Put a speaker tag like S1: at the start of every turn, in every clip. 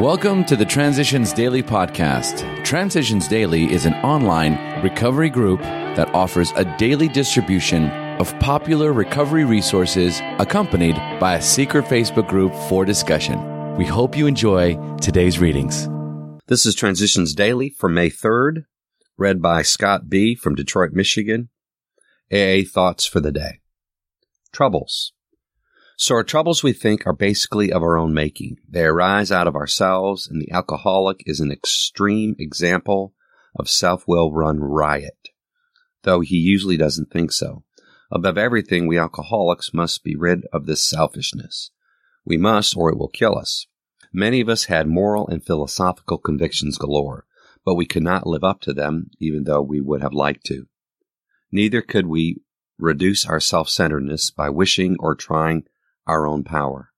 S1: Welcome to the Transitions Daily podcast. Transitions Daily is an online recovery group that offers a daily distribution of popular recovery resources accompanied by a secret Facebook group for discussion. We hope you enjoy today's readings.
S2: This is Transitions Daily for May 3rd, read by Scott B. from Detroit, Michigan. AA Thoughts for the Day. Troubles. So our troubles we think are basically of our own making. They arise out of ourselves, and the alcoholic is an extreme example of self-will run riot, though he usually doesn't think so. Above everything, we alcoholics must be rid of this selfishness. We must, or it will kill us. Many of us had moral and philosophical convictions galore, but we could not live up to them, even though we would have liked to. Neither could we reduce our self-centeredness by wishing or trying our own power.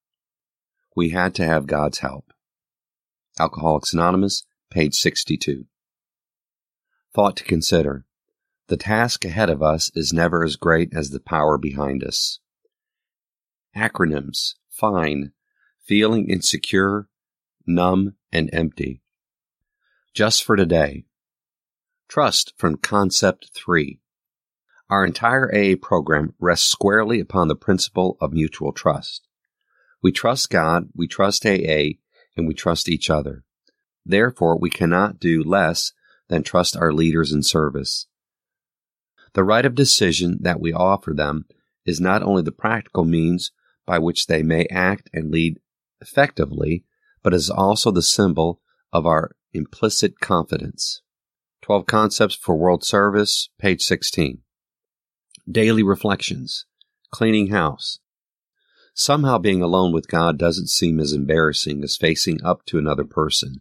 S2: We had to have God's help. Alcoholics Anonymous, page 62. Thought to consider. The task ahead of us is never as great as the power behind us. Acronyms. Fine. Feeling insecure, numb, and empty. Just for today. Trust from Concept 3. Our entire AA program rests squarely upon the principle of mutual trust. We trust God, we trust AA, and we trust each other. Therefore, we cannot do less than trust our leaders in service. The right of decision that we offer them is not only the practical means by which they may act and lead effectively, but is also the symbol of our implicit confidence. 12 Concepts for World Service, page 16 daily reflections, cleaning house. Somehow being alone with God doesn't seem as embarrassing as facing up to another person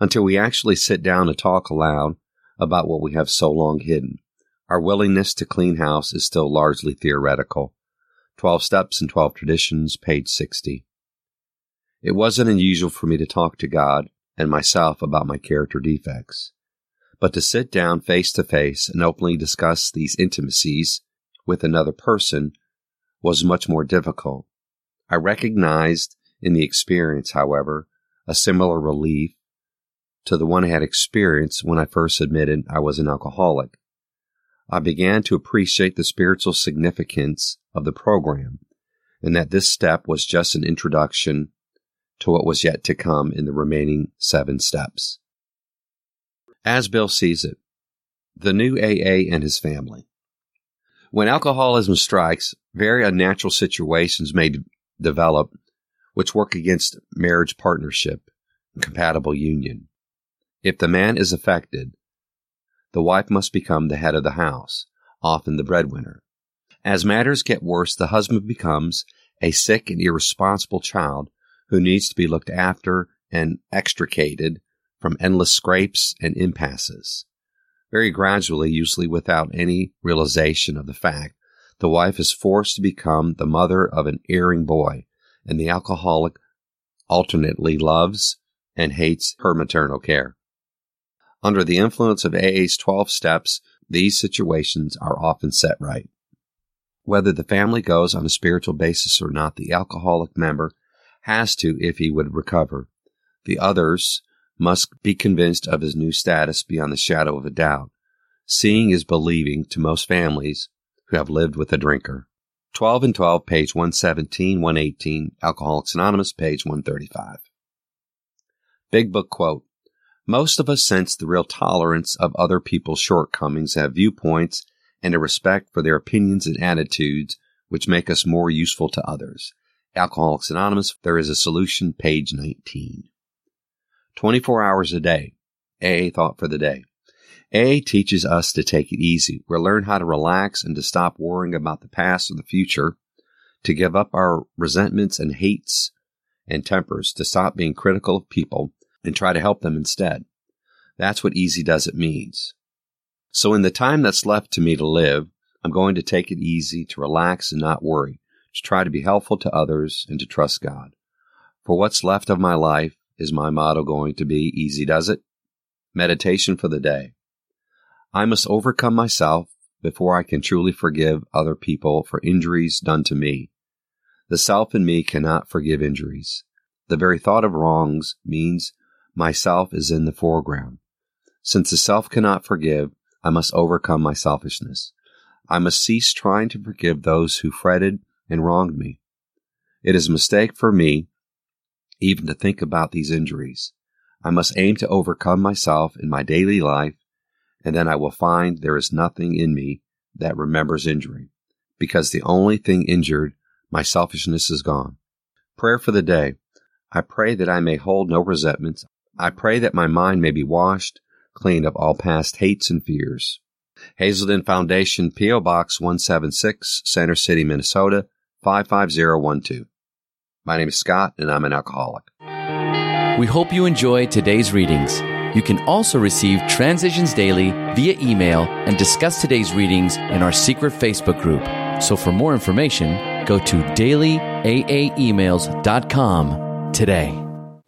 S2: until we actually sit down and talk aloud about what we have so long hidden. Our willingness to clean house is still largely theoretical. 12 Steps and 12 Traditions, page 60. It wasn't unusual for me to talk to God and myself about my character defects. But to sit down face to face and openly discuss these intimacies with another person was much more difficult. I recognized in the experience, however, a similar relief to the one I had experienced when I first admitted I was an alcoholic. I began to appreciate the spiritual significance of the program and that this step was just an introduction to what was yet to come in the remaining seven steps. As Bill sees it, the new AA and his family. When alcoholism strikes, very unnatural situations may d- develop which work against marriage partnership and compatible union. If the man is affected, the wife must become the head of the house, often the breadwinner. As matters get worse, the husband becomes a sick and irresponsible child who needs to be looked after and extricated from endless scrapes and impasses. Very gradually, usually without any realization of the fact, the wife is forced to become the mother of an erring boy, and the alcoholic alternately loves and hates her maternal care. Under the influence of AA's 12 steps, these situations are often set right. Whether the family goes on a spiritual basis or not, the alcoholic member has to if he would recover. The others must be convinced of his new status beyond the shadow of a doubt. Seeing is believing to most families who have lived with a drinker. 12 and 12, page 117, 118, Alcoholics Anonymous, page 135. Big Book quote. Most of us sense the real tolerance of other people's shortcomings, have viewpoints, and a respect for their opinions and attitudes which make us more useful to others. Alcoholics Anonymous, there is a solution, page 19. 24 hours a day. AA thought for the day. AA teaches us to take it easy. We learn how to relax and to stop worrying about the past or the future, to give up our resentments and hates and tempers, to stop being critical of people and try to help them instead. That's what easy does it means. So in the time that's left to me to live, I'm going to take it easy, to relax and not worry, to try to be helpful to others and to trust God. For what's left of my life, is my motto going to be easy does it? Meditation for the day. I must overcome myself before I can truly forgive other people for injuries done to me. The self in me cannot forgive injuries. The very thought of wrongs means myself is in the foreground. Since the self cannot forgive, I must overcome my selfishness. I must cease trying to forgive those who fretted and wronged me. It is a mistake for me even to think about these injuries. I must aim to overcome myself in my daily life, and then I will find there is nothing in me that remembers injury, because the only thing injured, my selfishness, is gone. Prayer for the day. I pray that I may hold no resentments. I pray that my mind may be washed clean of all past hates and fears. Hazelden Foundation, P.O. Box 176, Center City, Minnesota 55012. My name is Scott, and I'm an alcoholic.
S1: We hope you enjoy today's readings. You can also receive Transitions Daily via email and discuss today's readings in our secret Facebook group. So for more information, go to dailyaaemails.com today.